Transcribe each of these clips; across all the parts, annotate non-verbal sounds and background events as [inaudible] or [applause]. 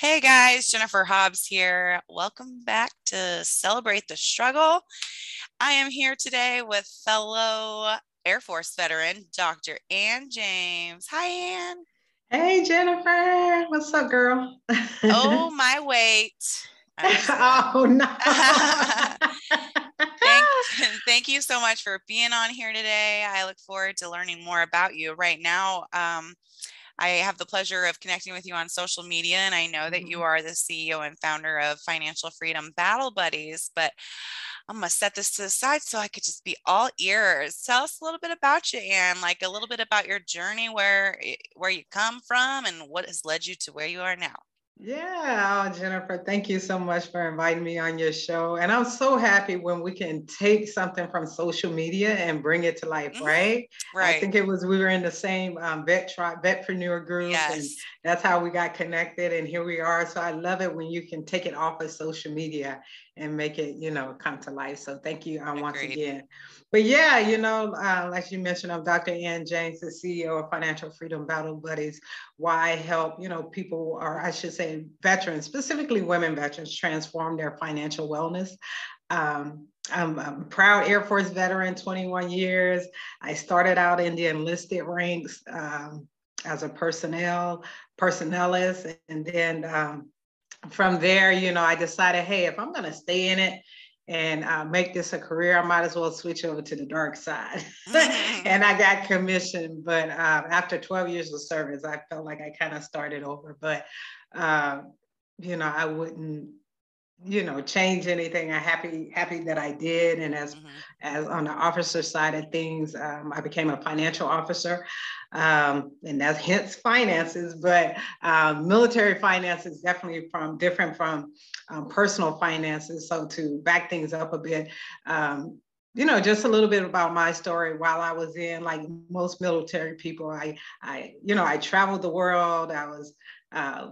Hey guys, Jennifer Hobbs here. Welcome back to Celebrate the Struggle. I am here today with fellow Air Force veteran, Dr. Ann James. Hi, Ann. Hey, Jennifer. What's up, girl? oh, [laughs] my weight. [laughs] oh, no. [laughs] thank, thank you so much for being on here today. I look forward to learning more about you. Right now, um, I have the pleasure of connecting with you on social media, and I know that you mm-hmm. are the CEO and founder of Financial Freedom Battle Buddies. But I'm gonna set this to the side so I could just be all ears. Tell us a little bit about you, Ann, like a little bit about your journey, where eh, where you come from, and what has led you to where you are now. Yeah, oh, Jennifer, thank you so much for inviting me on your show. And I'm so happy when we can take something from social media and bring it to life, mm-hmm. right? Right. I think it was we were in the same um, vet tri- vetpreneur group, yes. and that's how we got connected. And here we are. So I love it when you can take it off of social media and make it, you know, come to life. So thank you um, once again. But yeah, you know, uh, like you mentioned, I'm Dr. Ann James, the CEO of Financial Freedom Battle Buddies. Why help, you know, people, or I should say veterans, specifically women veterans, transform their financial wellness. Um, I'm, I'm, a proud Air Force veteran, 21 years. I started out in the enlisted ranks um, as a personnel, personnelist, and then um, from there, you know, I decided, hey, if I'm going to stay in it and uh, make this a career, I might as well switch over to the dark side. [laughs] And I got commissioned, but uh, after 12 years of service, I felt like I kind of started over. But uh, you know, I wouldn't you know change anything i'm happy happy that i did and as mm-hmm. as on the officer side of things um, i became a financial officer um, and that's hence finances but um, military finances definitely from different from um, personal finances so to back things up a bit um, you know just a little bit about my story while i was in like most military people i i you know i traveled the world i was uh,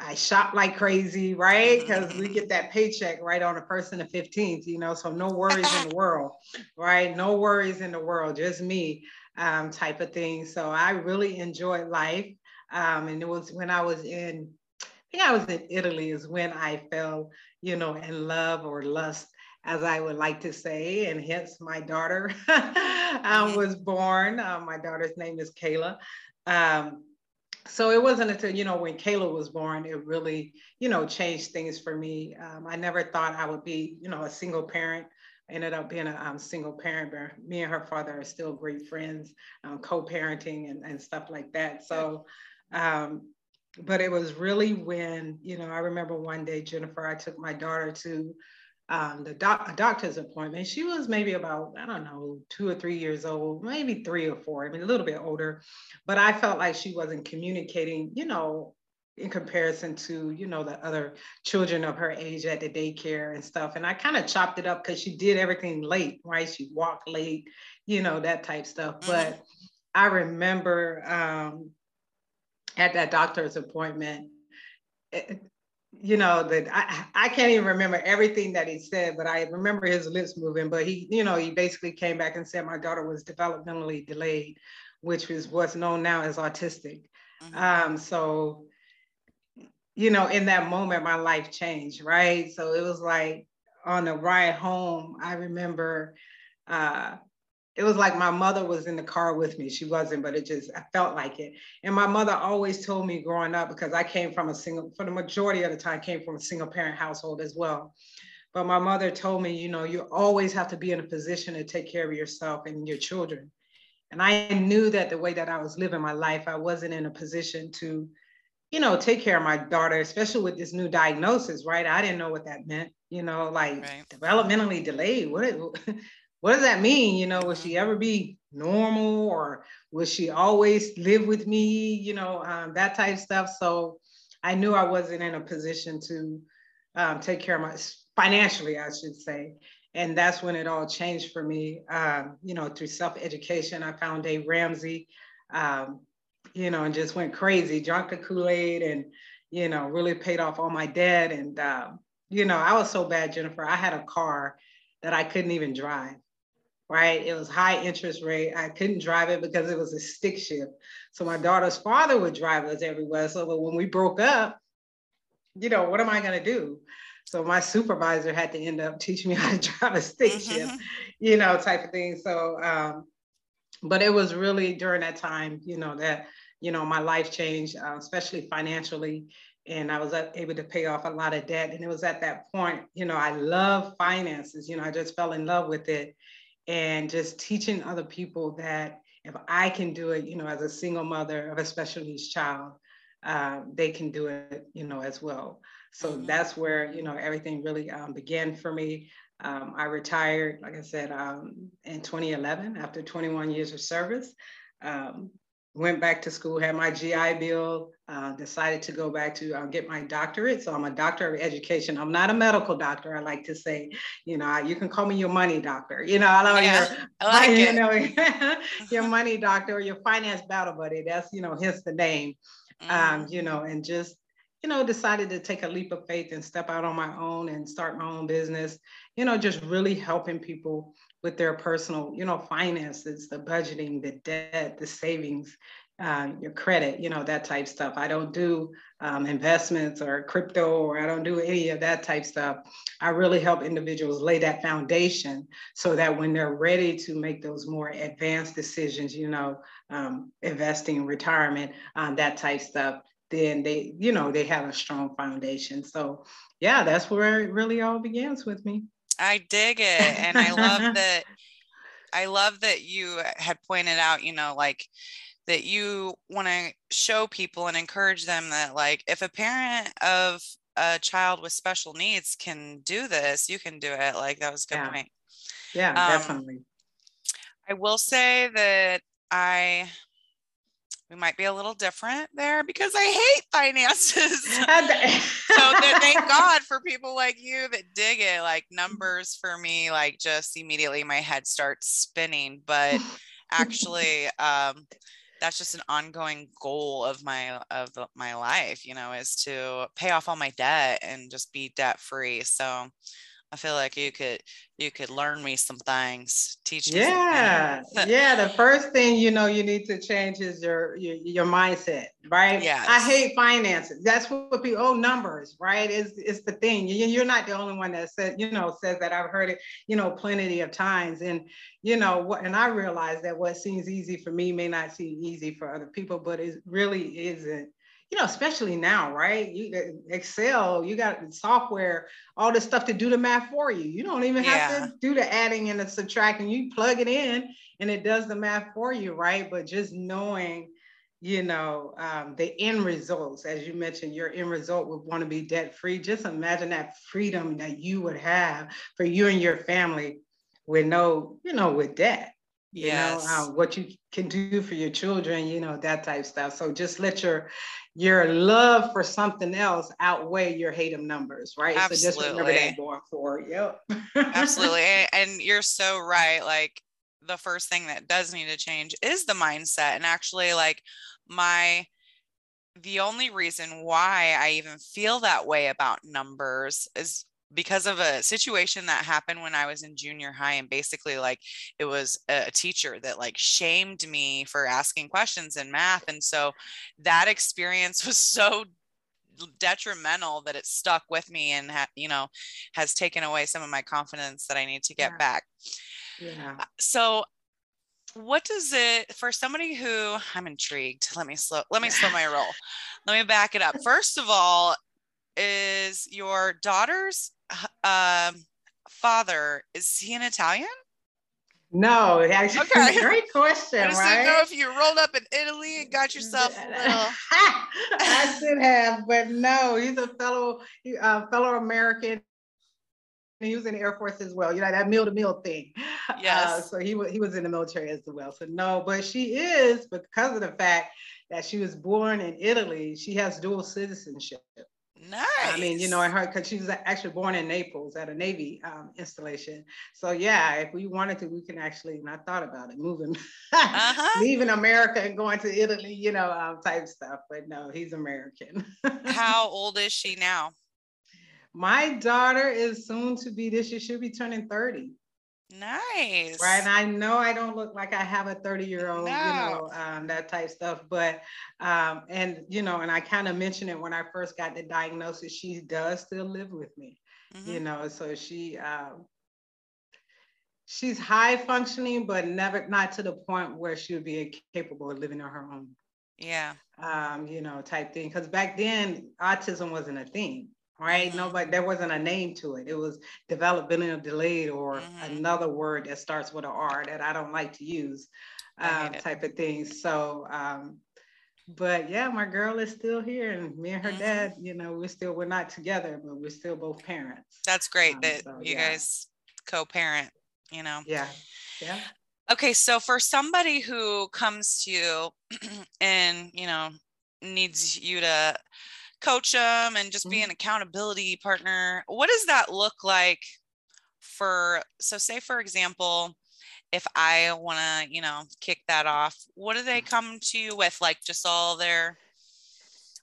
I shop like crazy, right? Because we get that paycheck right on the first and the 15th, you know, so no worries in the [laughs] world, right? No worries in the world, just me um, type of thing. So I really enjoyed life. Um, and it was when I was in, I think I was in Italy is when I fell, you know, in love or lust, as I would like to say. And hence my daughter [laughs] um, was born. Uh, my daughter's name is Kayla. Um, so it wasn't until you know when Kayla was born it really you know changed things for me. Um, I never thought I would be you know a single parent. I ended up being a um, single parent. But me and her father are still great friends, um, co-parenting and, and stuff like that. So, um, but it was really when you know I remember one day Jennifer, I took my daughter to um, the doc- doctor's appointment. She was maybe about, I don't know, two or three years old, maybe three or four, I mean, a little bit older. But I felt like she wasn't communicating, you know, in comparison to, you know, the other children of her age at the daycare and stuff. And I kind of chopped it up because she did everything late, right? She walked late, you know, that type stuff. Mm-hmm. But I remember um, at that doctor's appointment, it, you know that I, I can't even remember everything that he said but i remember his lips moving but he you know he basically came back and said my daughter was developmentally delayed which is what's known now as autistic mm-hmm. um, so you know in that moment my life changed right so it was like on the ride home i remember uh, it was like my mother was in the car with me. She wasn't, but it just, I felt like it. And my mother always told me growing up, because I came from a single, for the majority of the time, came from a single parent household as well. But my mother told me, you know, you always have to be in a position to take care of yourself and your children. And I knew that the way that I was living my life, I wasn't in a position to, you know, take care of my daughter, especially with this new diagnosis, right? I didn't know what that meant, you know, like right. developmentally delayed. What, what does that mean? You know, will she ever be normal or will she always live with me? You know, um, that type of stuff. So I knew I wasn't in a position to um, take care of my financially, I should say. And that's when it all changed for me. Um, you know, through self-education, I found Dave Ramsey, um, you know, and just went crazy, drank the Kool-Aid and, you know, really paid off all my debt. And, uh, you know, I was so bad, Jennifer. I had a car that I couldn't even drive right? It was high interest rate. I couldn't drive it because it was a stick shift. So my daughter's father would drive us everywhere. So when we broke up, you know, what am I going to do? So my supervisor had to end up teaching me [laughs] how to drive a stick mm-hmm. shift, you know, type of thing. So, um, but it was really during that time, you know, that, you know, my life changed, uh, especially financially. And I was able to pay off a lot of debt. And it was at that point, you know, I love finances, you know, I just fell in love with it. And just teaching other people that if I can do it, you know, as a single mother of a special needs child, uh, they can do it, you know, as well. So mm-hmm. that's where, you know, everything really um, began for me. Um, I retired, like I said, um, in 2011 after 21 years of service. Went back to school, had my GI Bill, uh, decided to go back to uh, get my doctorate. So I'm a doctor of education. I'm not a medical doctor. I like to say, you know, you can call me your money doctor. You know, I don't yeah, your, I like [laughs] you it. know, [laughs] your [laughs] money doctor or your finance battle buddy. That's, you know, hence the name. Um, mm-hmm. Um, you know, and just you know, decided to take a leap of faith and step out on my own and start my own business, you know, just really helping people with their personal, you know, finances, the budgeting, the debt, the savings, uh, your credit, you know, that type stuff. I don't do um, investments or crypto, or I don't do any of that type stuff. I really help individuals lay that foundation so that when they're ready to make those more advanced decisions, you know, um, investing, retirement, um, that type stuff, then they, you know, they have a strong foundation. So yeah, that's where it really all begins with me. I dig it. And I love [laughs] that. I love that you had pointed out, you know, like that you want to show people and encourage them that like if a parent of a child with special needs can do this, you can do it. Like that was a good yeah. point. Yeah, um, definitely. I will say that I we might be a little different there because I hate finances. [laughs] [laughs] so that, thank [laughs] God for people like you that dig it. Like numbers for me, like just immediately my head starts spinning. But actually, um, that's just an ongoing goal of my of my life. You know, is to pay off all my debt and just be debt free. So I feel like you could you could learn me some things, teach me. Yeah, [laughs] yeah. The first thing you know you need to change is your your, your mindset, right? Yeah. I hate finances. That's what people. Oh, numbers, right? Is is the thing. You're not the only one that said you know says that. I've heard it you know plenty of times, and you know what. And I realize that what seems easy for me may not seem easy for other people, but it really isn't you know, especially now, right? You Excel, you got software, all this stuff to do the math for you. You don't even have yeah. to do the adding and the subtracting. You plug it in and it does the math for you, right? But just knowing, you know, um, the end results, as you mentioned, your end result would want to be debt free. Just imagine that freedom that you would have for you and your family with no, you know, with debt you know uh, what you can do for your children you know that type stuff. So just let your your love for something else outweigh your hate of numbers right? Absolutely. so just remember that going forward. Yep. Absolutely. [laughs] And you're so right like the first thing that does need to change is the mindset. And actually like my the only reason why I even feel that way about numbers is because of a situation that happened when I was in junior high and basically like it was a teacher that like shamed me for asking questions in math and so that experience [laughs] was so detrimental that it stuck with me and ha- you know has taken away some of my confidence that I need to get yeah. back. Yeah. Uh, so what does it for somebody who I'm intrigued. Let me slow let me slow my roll. Let me back it up. [laughs] First of all, is your daughter's um, father is he an Italian? No, actually, okay. great question. I just right? didn't know if you rolled up in Italy and got yourself a little. [laughs] I should have, but no, he's a fellow uh, fellow American. He was in the Air Force as well. You know that mil to mil thing. [laughs] Yes. Uh, so he was he was in the military as well. So no, but she is because of the fact that she was born in Italy. She has dual citizenship. Nice. I mean, you know, I heard because she was actually born in Naples at a Navy um, installation. So yeah, if we wanted to, we can actually. And I thought about it, moving, uh-huh. [laughs] leaving America and going to Italy, you know, um, type stuff. But no, he's American. [laughs] How old is she now? My daughter is soon to be this year. She'll be turning thirty. Nice. Right. And I know I don't look like I have a 30 year old, no. you know, um, that type stuff. But, um, and, you know, and I kind of mentioned it when I first got the diagnosis, she does still live with me, mm-hmm. you know, so she, um, she's high functioning, but never, not to the point where she would be capable of living on her own. Yeah. Um, you know, type thing. Cause back then autism wasn't a thing right? Nobody, there wasn't a name to it. It was developmental delayed or mm-hmm. another word that starts with an R that I don't like to use, um, type of things. So, um, but yeah, my girl is still here, and me and her mm-hmm. dad, you know, we're still we're not together, but we're still both parents. That's great um, that so, you yeah. guys co-parent. You know. Yeah. Yeah. Okay, so for somebody who comes to you [clears throat] and you know needs you to coach them and just be mm-hmm. an accountability partner. What does that look like for, so say, for example, if I want to, you know, kick that off, what do they come to you with? Like just all their,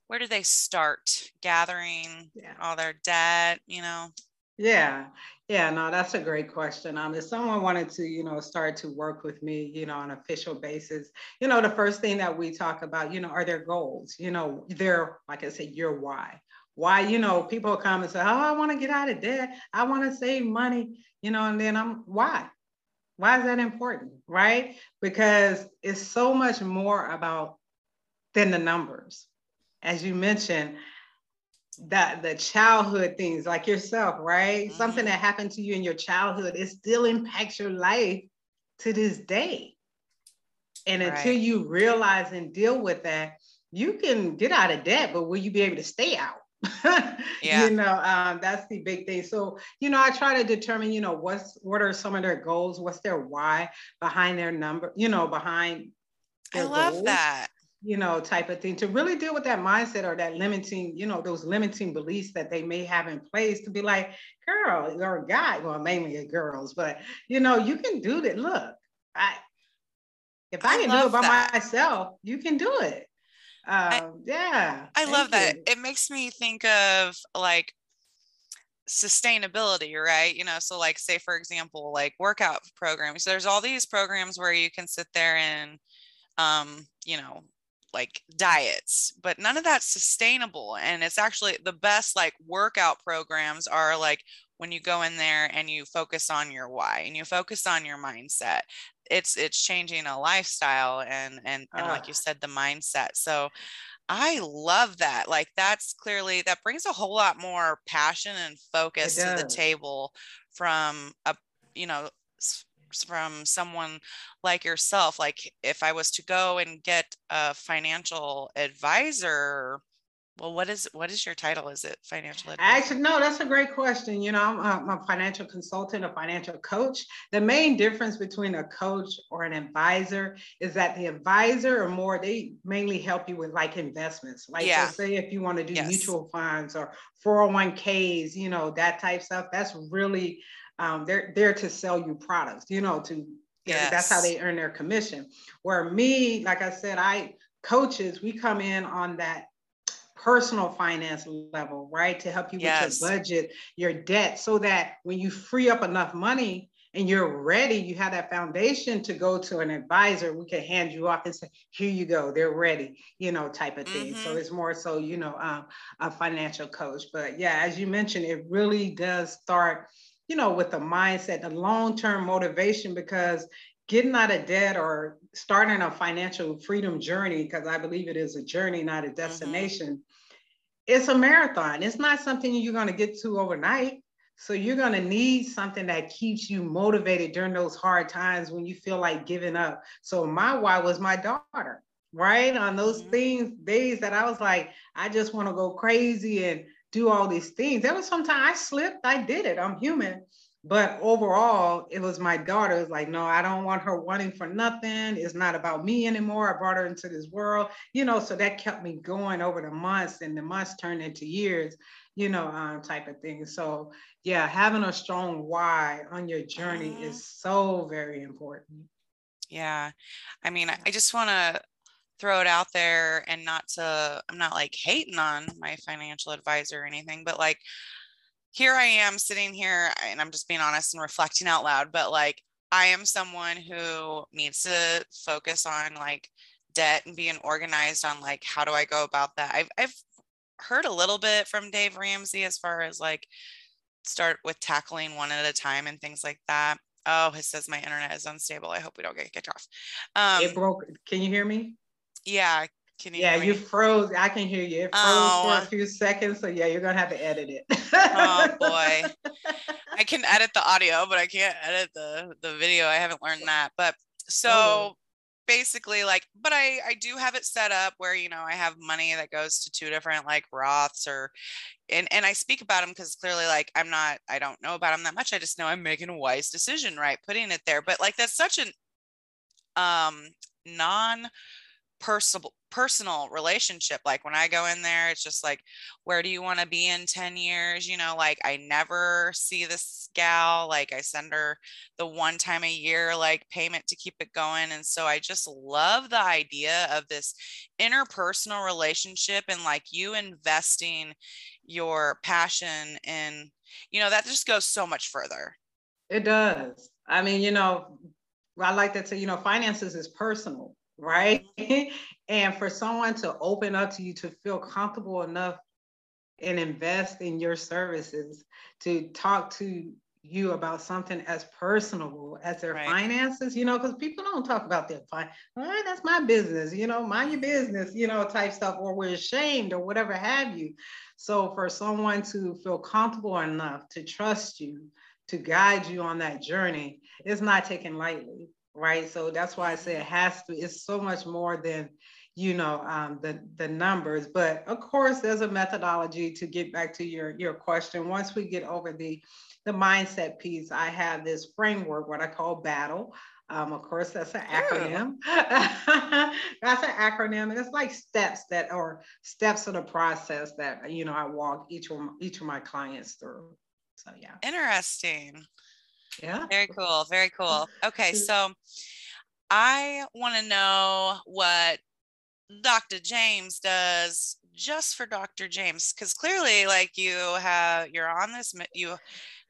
where do they start gathering yeah. all their debt, you know? Yeah, yeah, no, that's a great question. Um, if someone wanted to, you know, start to work with me, you know, on an official basis, you know, the first thing that we talk about, you know, are their goals. You know, their, like I said, your why. Why, you know, people come and say, oh, I want to get out of debt. I want to save money, you know, and then I'm, why? Why is that important, right? Because it's so much more about than the numbers. As you mentioned, that the childhood things like yourself, right? Mm-hmm. Something that happened to you in your childhood, it still impacts your life to this day. And right. until you realize and deal with that, you can get out of debt, but will you be able to stay out? [laughs] yeah. You know, um, that's the big thing. So, you know, I try to determine, you know, what's what are some of their goals, what's their why behind their number, you know, behind I love goals. that you know, type of thing to really deal with that mindset or that limiting, you know, those limiting beliefs that they may have in place to be like, girl or guy, well, mainly girls, but you know, you can do that. Look, I if I, I can do it by that. myself, you can do it. Um, I, yeah. I love that. It makes me think of like sustainability, right? You know, so like say for example, like workout programs. There's all these programs where you can sit there and um, you know, like diets, but none of that's sustainable. And it's actually the best like workout programs are like when you go in there and you focus on your why and you focus on your mindset. It's it's changing a lifestyle and and and uh. like you said, the mindset. So I love that. Like that's clearly that brings a whole lot more passion and focus to the table from a you know from someone like yourself like if i was to go and get a financial advisor well what is what is your title is it financial advisor? actually no that's a great question you know I'm, I'm a financial consultant a financial coach the main difference between a coach or an advisor is that the advisor or more they mainly help you with like investments like yeah. so say if you want to do yes. mutual funds or 401ks you know that type stuff that's really um, they're there to sell you products, you know, to yes. that's how they earn their commission. Where me, like I said, I coaches, we come in on that personal finance level, right? To help you yes. with your budget, your debt, so that when you free up enough money and you're ready, you have that foundation to go to an advisor, we can hand you off and say, here you go, they're ready, you know, type of thing. Mm-hmm. So it's more so, you know, um, a financial coach. But yeah, as you mentioned, it really does start you know, with the mindset, the long-term motivation, because getting out of debt or starting a financial freedom journey, because I believe it is a journey, not a mm-hmm. destination, mm-hmm. it's a marathon. It's not something you're going to get to overnight. So you're going to need something that keeps you motivated during those hard times when you feel like giving up. So my why was my daughter, right? On those mm-hmm. things, days that I was like, I just want to go crazy and do all these things. There was sometimes I slipped, I did it. I'm human. But overall, it was my daughter. It was like, no, I don't want her wanting for nothing. It's not about me anymore. I brought her into this world, you know, so that kept me going over the months and the months turned into years, you know, um, type of thing. So yeah, having a strong why on your journey mm-hmm. is so very important. Yeah. I mean, I just want to throw it out there and not to i'm not like hating on my financial advisor or anything but like here I am sitting here and I'm just being honest and reflecting out loud, but like I am someone who needs to focus on like debt and being organized on like how do I go about that. I've I've heard a little bit from Dave Ramsey as far as like start with tackling one at a time and things like that. Oh, it says my internet is unstable. I hope we don't get kicked off. Um, it broke. Can you hear me? Yeah. Can you? Yeah, you froze. I can hear you. It froze oh. for a few seconds. So yeah, you're gonna have to edit it. oh boy. [laughs] I can edit the audio, but I can't edit the the video. I haven't learned that. But so oh basically like but i i do have it set up where you know i have money that goes to two different like roths or and and i speak about them because clearly like i'm not i don't know about them that much i just know i'm making a wise decision right putting it there but like that's such an um non personal personal relationship like when i go in there it's just like where do you want to be in 10 years? You know like i never see this gal like i send her the one time a year like payment to keep it going and so i just love the idea of this interpersonal relationship and like you investing your passion in you know that just goes so much further. It does. I mean you know i like that say you know finances is personal right? [laughs] and for someone to open up to you to feel comfortable enough and invest in your services to talk to you about something as personable as their right. finances, you know, because people don't talk about their fine. All right, that's my business, you know, mind your business, you know, type stuff, or we're ashamed or whatever have you. So for someone to feel comfortable enough to trust you, to guide you on that journey, it's not taken lightly right? So that's why I say it has to, it's so much more than, you know, um, the, the numbers. But of course, there's a methodology to get back to your, your question. Once we get over the, the mindset piece, I have this framework, what I call battle. Um, of course, that's an acronym. [laughs] that's an acronym, and it's like steps that are steps of the process that you know I walk each of each of my clients through. So yeah. Interesting. Yeah. Very cool. Very cool. Okay. So I want to know what Dr. James does just for Dr. James because clearly like you have you're on this you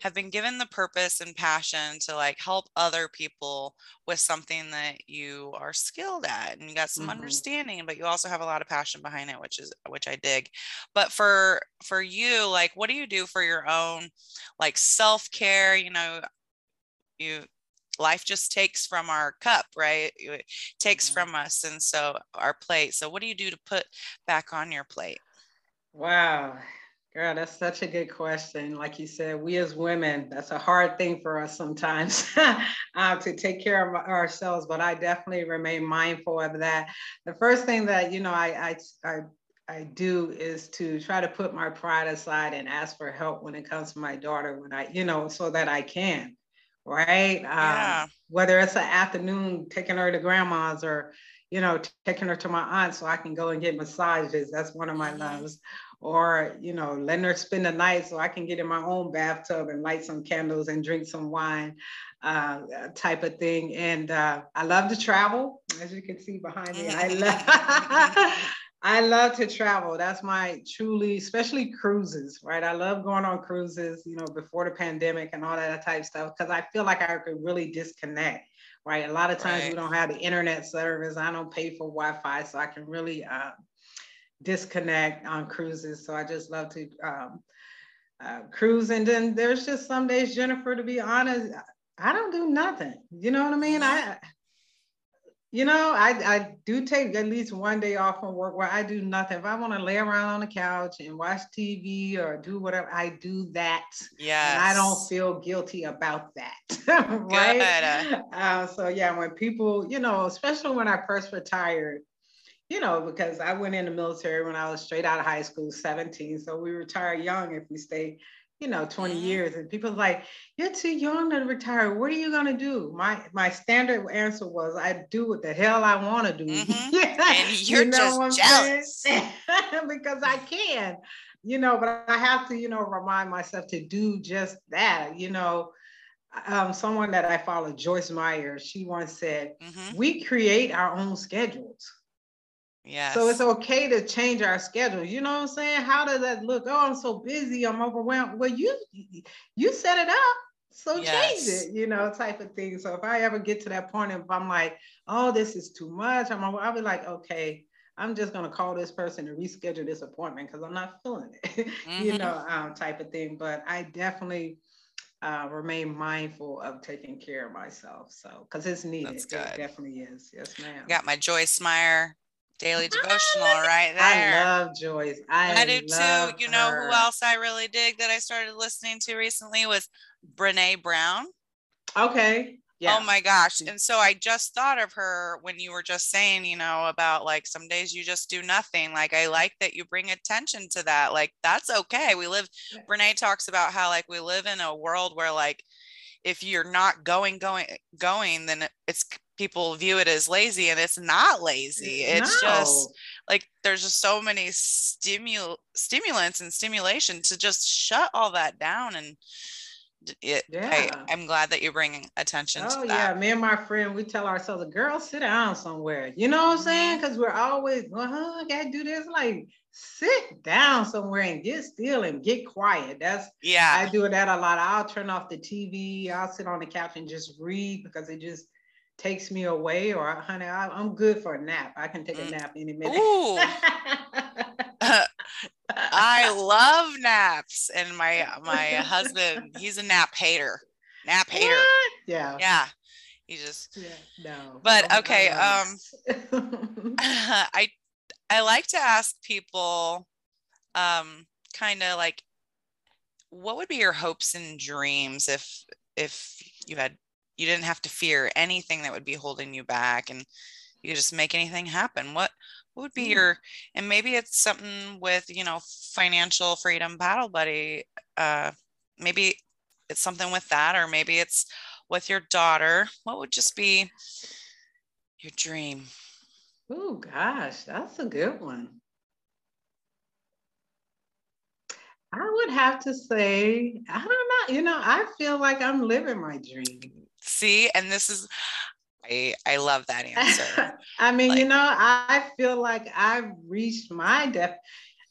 have been given the purpose and passion to like help other people with something that you are skilled at and you got some mm-hmm. understanding but you also have a lot of passion behind it which is which I dig but for for you like what do you do for your own like self-care you know you life just takes from our cup right? It takes from us and so our plate. So what do you do to put back on your plate? Wow. Girl that's such a good question. Like you said we as women that's a hard thing for us sometimes [laughs] uh, to take care of ourselves but i definitely remain mindful of that. The first thing that you know i i, I I do is to try to put my pride aside and ask for help when it comes to my daughter when I, you know, so that I can right? Yeah. Um, whether it's an afternoon taking her to grandma's or, you know, taking her to my aunt so I can go and get massages. That's one of my mm-hmm. loves. Or, you know, letting her spend the night so I can get in my own bathtub and light some candles and drink some wine uh, type of thing. And uh, I love to travel, as you can see behind me. I love [laughs] I love to travel. That's my truly, especially cruises, right? I love going on cruises, you know, before the pandemic and all that type of stuff, because I feel like I could really disconnect, right? A lot of times right. we don't have the internet service. I don't pay for Wi-Fi, so I can really uh, disconnect on cruises. So I just love to um, uh, cruise. And then there's just some days, Jennifer, to be honest, I don't do nothing. You know what I mean? I you know, I, I do take at least one day off from work where I do nothing. If I want to lay around on the couch and watch TV or do whatever, I do that. Yeah. I don't feel guilty about that. [laughs] right. Uh, so yeah, when people, you know, especially when I first retired, you know, because I went in the military when I was straight out of high school, 17. So we retire young if we stay you know 20 mm-hmm. years and people like you're too young to retire. What are you going to do? My my standard answer was i do what the hell i want to do. [laughs] Mm-hmm. and you're you know just jealous. [laughs] because i can you know but i have to you know remind myself to do just that you know. Um, someone that i follow joyce meyer she once said mm-hmm. we create our own schedules Yeah. So it's okay to change our schedule. You know what I'm saying? How does that look? Oh, I'm so busy. I'm overwhelmed. Well, you you set it up. So yes. change it, you know, type of thing. So if I ever get to that point, if I'm like, oh, this is too much, I'm I'll be like, okay, I'm just gonna call this person to reschedule this appointment because I'm not feeling it, [laughs] mm-hmm. you know, um, type of thing. But I definitely uh, remain mindful of taking care of myself. So because it's needed. It definitely is. Yes, ma'am. Got my Joyce Meyer daily [laughs] devotional right there. I love Joyce. I, I do too. You know who else I really dig that I started listening to recently was Brene Brown. Okay. Oh yeah. Oh my gosh. And so I just thought of her when you were just saying, you know, about like some days you just do nothing. Like I like that you bring attention to that. Like that's okay. We live. Brene talks about how like we live in a world where like if you're not going, going, going, then it's people view it as lazy and it's not lazy. It's no. just like there's just so many stimul stimulants and stimulation to just shut all that down and it, yeah. I, am glad that you're bringing attention oh, to that. yeah. Me and my friend, we tell ourselves, "A girl, sit down somewhere. You know what I'm saying? Because mm-hmm. we're always, well, huh, I gotta do this. Like, sit down somewhere and get still and get quiet. That's yeah. I do that a lot. I'll turn off the TV. I'll sit on the couch and just read because it just takes me away. Or honey, I, am good for a nap. I can take a mm. nap any minute. Ooh. [laughs] I love naps, and my my husband, he's a nap hater. Nap hater. What? Yeah. Yeah. He just yeah, no. But okay, um [laughs] I I like to ask people um kind of like what would be your hopes and dreams if if you had you didn't have to fear anything that would be holding you back and you could just make anything happen. What what would be mm. your and maybe it's something with you know financial freedom battle buddy uh maybe it's something with that or maybe it's with your daughter. What would just be your dream? Oh gosh that's a good one. I would have to say i don't know you know i feel like i'm living my dream see and this is I, I love that [laughs] answer. I mean, like, you know, I feel like I've reached my depth.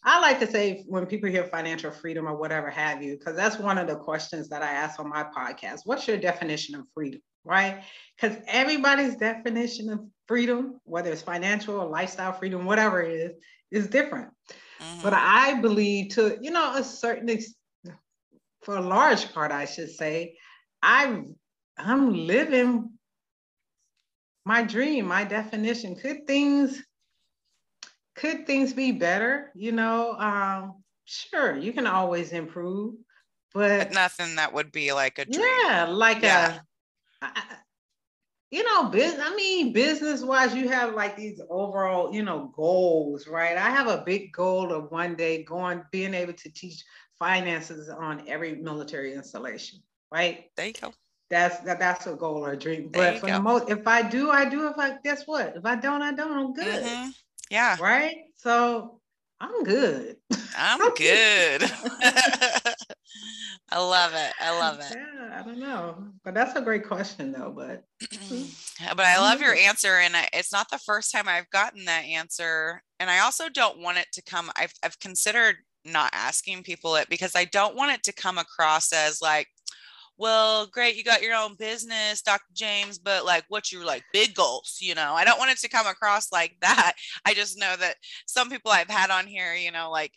I like to say when people hear financial freedom or whatever have you, because that's one of the questions that I ask on my podcast. What's your definition of freedom? Right? Because everybody's definition of freedom, whether it's financial or lifestyle freedom, whatever it is, is different. Mm-hmm. But I believe to, you know, a certain extent, for a large part, I should say, I I'm living my dream, my definition. Could things could things be better? You know, um, sure, you can always improve, but, but nothing that would be like a dream. Yeah, like yeah. a you know, business. I mean, business wise, you have like these overall, you know, goals, right? I have a big goal of one day going, being able to teach finances on every military installation, right? There you go that's that, that's a goal or a dream. But for go. the most, if I do, I do. If I guess what? If I don't, I don't. I'm good. Mm-hmm. Yeah. Right. So I'm good. I'm [laughs] good. [laughs] I love it. I love it. Yeah, I don't know, but that's a great question, though. But [clears throat] but I love your answer, and I, it's not the first time I've gotten that answer. And I also don't want it to come. I've I've considered not asking people it because I don't want it to come across as like well, great, you got your own business, Dr. James, but like what's your like big goals? You know, I don't want it to come across like [laughs] that. I just know that some people I've had on here, you know, like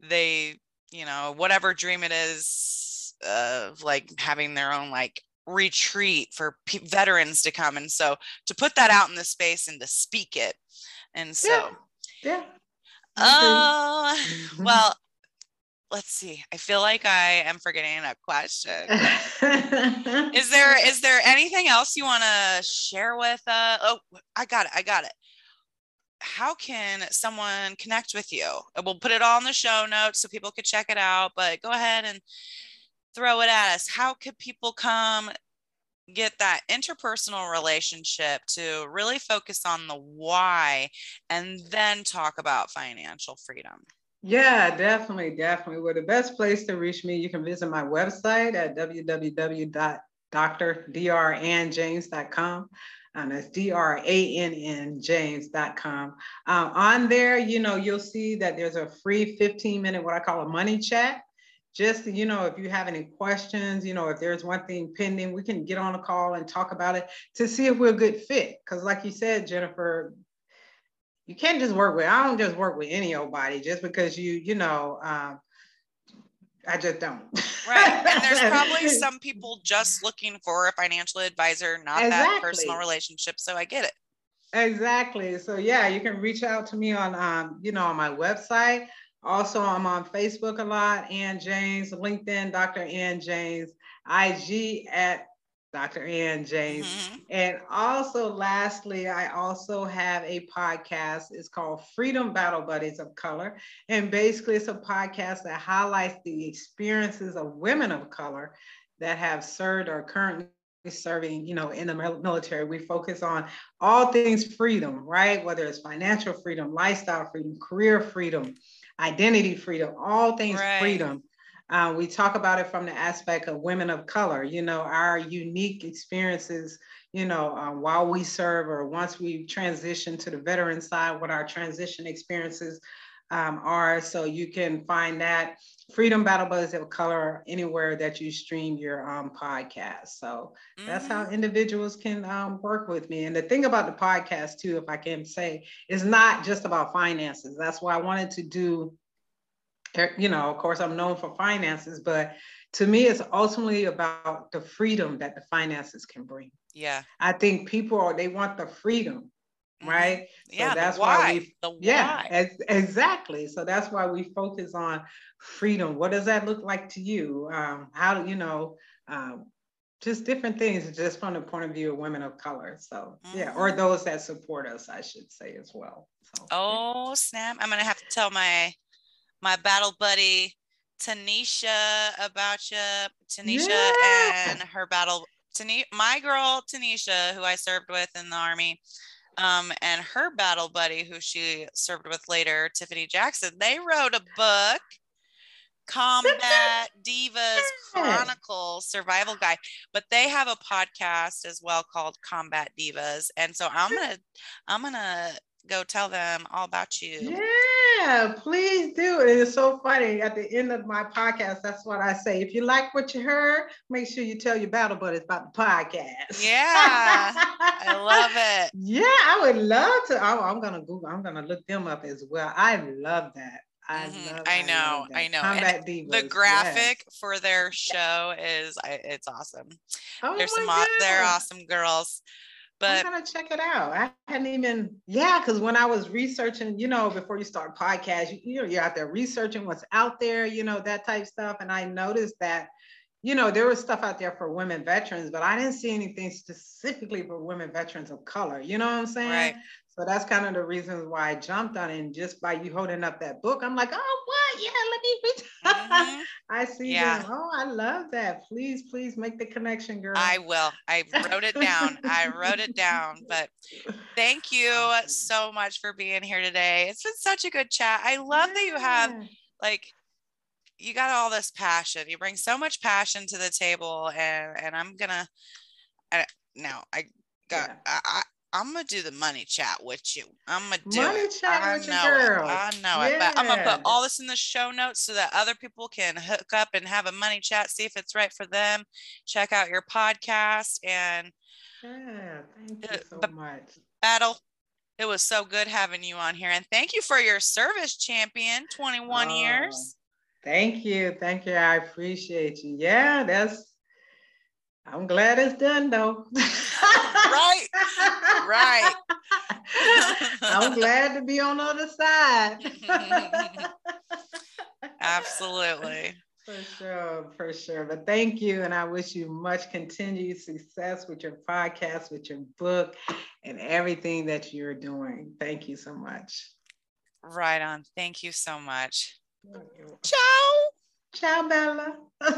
they, you know, whatever dream it is of like having their own like retreat for p- veterans to come. And so to put that out in the space and to speak it. And so, yeah. yeah. Uh, oh, mm-hmm. well, let's see. I feel like I am forgetting a question. is there [laughs] is there anything else you want to share with uh oh I got it. I got it. How can someone connect with you? We'll put it all in the show notes so people could check it out, but go ahead and throw it at us. How could people come get that interpersonal relationship to really focus on the why and then talk about financial freedom? Yeah, definitely, definitely. Well, the best place to reach me, you can visit my website at www.drannjames.com. Um, that's D-R-A-N-N James.com. Um, on there, you know, you'll see that there's a free 15 minute, what I call a money chat. Just, you know, if you have any questions, you know, if there's one thing pending, we can get on a call and talk about it to see if we're a good fit. Because like you said, Jennifer, you can't just work with, I don't just work with any old body just because you, you know, um, I just don't. right. And [laughs] there's probably some people just looking for a financial advisor, not exactly. that personal relationship. So I get it. Exactly. So yeah, you can reach out to me on um, you know, on my website. Also, I'm on Facebook a lot, Ann James, LinkedIn, Dr. Ann James, IG at Dr. Ann James. Mm-hmm. And also, lastly, I also have a podcast. It's called Freedom Battle Buddies of Color. And basically, it's a podcast that highlights the experiences of women of color that have served or currently serving you know in the military we focus on all things freedom right whether it's financial freedom lifestyle freedom career freedom identity freedom all things right. freedom uh, we talk about it from the aspect of women of color, you know, our unique experiences, you know, uh, while we serve or once we transition to the veteran side, what our transition experiences um, are. So you can find that Freedom Battle Buddies of Color anywhere that you stream your um, podcast. So mm-hmm. that's how mm-hmm. individuals can um, work with me. And the thing about the podcast, too, if I can say, is not just about finances. That's why I wanted to do you know, of course, I'm known for finances, but to me, it's ultimately about the freedom that the finances can bring. Yeah. I think people are, they want the freedom, mm-hmm. right? Yeah. So that's why. why we, the yeah, why. exactly. So that's why we focus on freedom. What does that look like to you? Um, how do you know? Um, just different things, just from the point of view of women of color. So mm-hmm. yeah, or mm-hmm. those that support us, I should say as well. So, oh yeah. snap! I'm gonna have to tell my my battle buddy Tanisha about you. Tanisha yeah. and her battle. Tanisha, my girl Tanisha, who I served with in the army, um, and her battle buddy, who she served with later, Tiffany Jackson. They wrote a book, Combat [laughs] Divas Chronicle Survival Guide, but they have a podcast as well called Combat Divas, and so I'm gonna, I'm gonna go tell them all about you. Yeah, please do. It is so funny. At the end of my podcast, that's what I say. If you like what you heard, make sure you tell your battle buddies about the podcast. Yeah, I love it. [laughs] Yeah, I would love to. Oh, I'm gonna Google. I'm gonna look them up as well. I love that. I, mm-hmm. love, I know, I, I know. Combat Divas, the graphic yes. for their show is it's awesome. Oh There's some God. they're awesome girls. But I'm gonna check it out. I hadn't even, yeah, because when I was researching, you know, before you start podcast, you, you know, you're out there researching what's out there, you know, that type stuff. And I noticed that, you know, there was stuff out there for women veterans, but I didn't see anything specifically for women veterans of color. You know what I'm saying? Right. So that's kind of the reasons why I jumped on it. And just by you holding up that book, I'm like, oh, what? Yeah, let me read. [laughs] Mm-hmm. I see yeah. Them. Oh, I love that. Please, please make the connection, girl. I will. I wrote it down. I wrote it down. But thank you [laughs] so much for being here today. It's been such a good chat. I love yeah. that you have like you got all this passion. You bring so much passion to the table, and and I'm gonna. I, now I got yeah. I, I'm gonna do the money chat with you. I'm gonna do money it. chat I with know your girl. It. I know it, but I'm gonna put all this in the show notes so that other people can hook up and have a money chat, see if it's right for them. Check out your podcast and yeah, thank you so much. Battle. It was so good having you on here, and thank you for your service, champion. 21 oh, years. Thank you, thank you. I appreciate you. Yeah, that's I'm glad it's done though. right. Right. [laughs] I'm glad to be on the other side. [laughs] Absolutely. For sure, for sure. But thank you. And I wish you much continued success with your podcast, with your book, and everything that you're doing. Thank you so much. Right on. Thank you so much. Ciao. Ciao, Bella. [laughs]